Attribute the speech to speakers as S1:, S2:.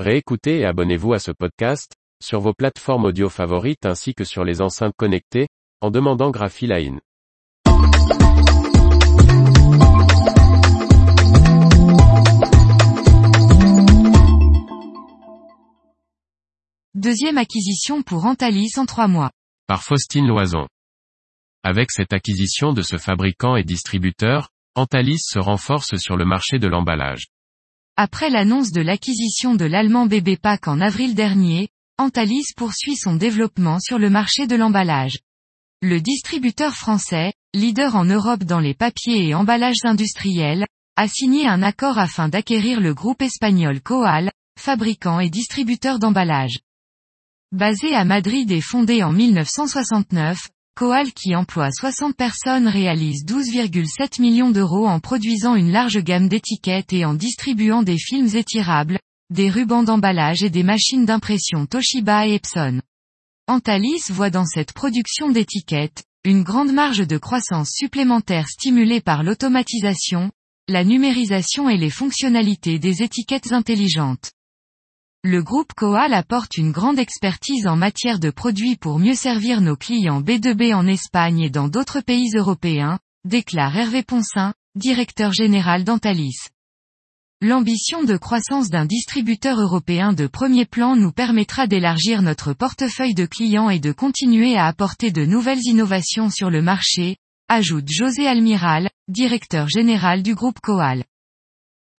S1: Réécoutez et abonnez-vous à ce podcast, sur vos plateformes audio favorites ainsi que sur les enceintes connectées, en demandant Graphiline.
S2: Deuxième acquisition pour Antalis en trois mois.
S1: Par Faustine Loison. Avec cette acquisition de ce fabricant et distributeur, Antalis se renforce sur le marché de l'emballage.
S2: Après l'annonce de l'acquisition de l'allemand BB Pack en avril dernier, Antalis poursuit son développement sur le marché de l'emballage. Le distributeur français, leader en Europe dans les papiers et emballages industriels, a signé un accord afin d'acquérir le groupe espagnol Coal, fabricant et distributeur d'emballage. Basé à Madrid et fondé en 1969, Coal qui emploie 60 personnes réalise 12,7 millions d'euros en produisant une large gamme d'étiquettes et en distribuant des films étirables, des rubans d'emballage et des machines d'impression Toshiba et Epson. Antalis voit dans cette production d'étiquettes, une grande marge de croissance supplémentaire stimulée par l'automatisation, la numérisation et les fonctionnalités des étiquettes intelligentes. Le groupe Coal apporte une grande expertise en matière de produits pour mieux servir nos clients B2B en Espagne et dans d'autres pays européens, déclare Hervé Poncin, directeur général d'Antalis. L'ambition de croissance d'un distributeur européen de premier plan nous permettra d'élargir notre portefeuille de clients et de continuer à apporter de nouvelles innovations sur le marché, ajoute José Almiral, directeur général du groupe Coal.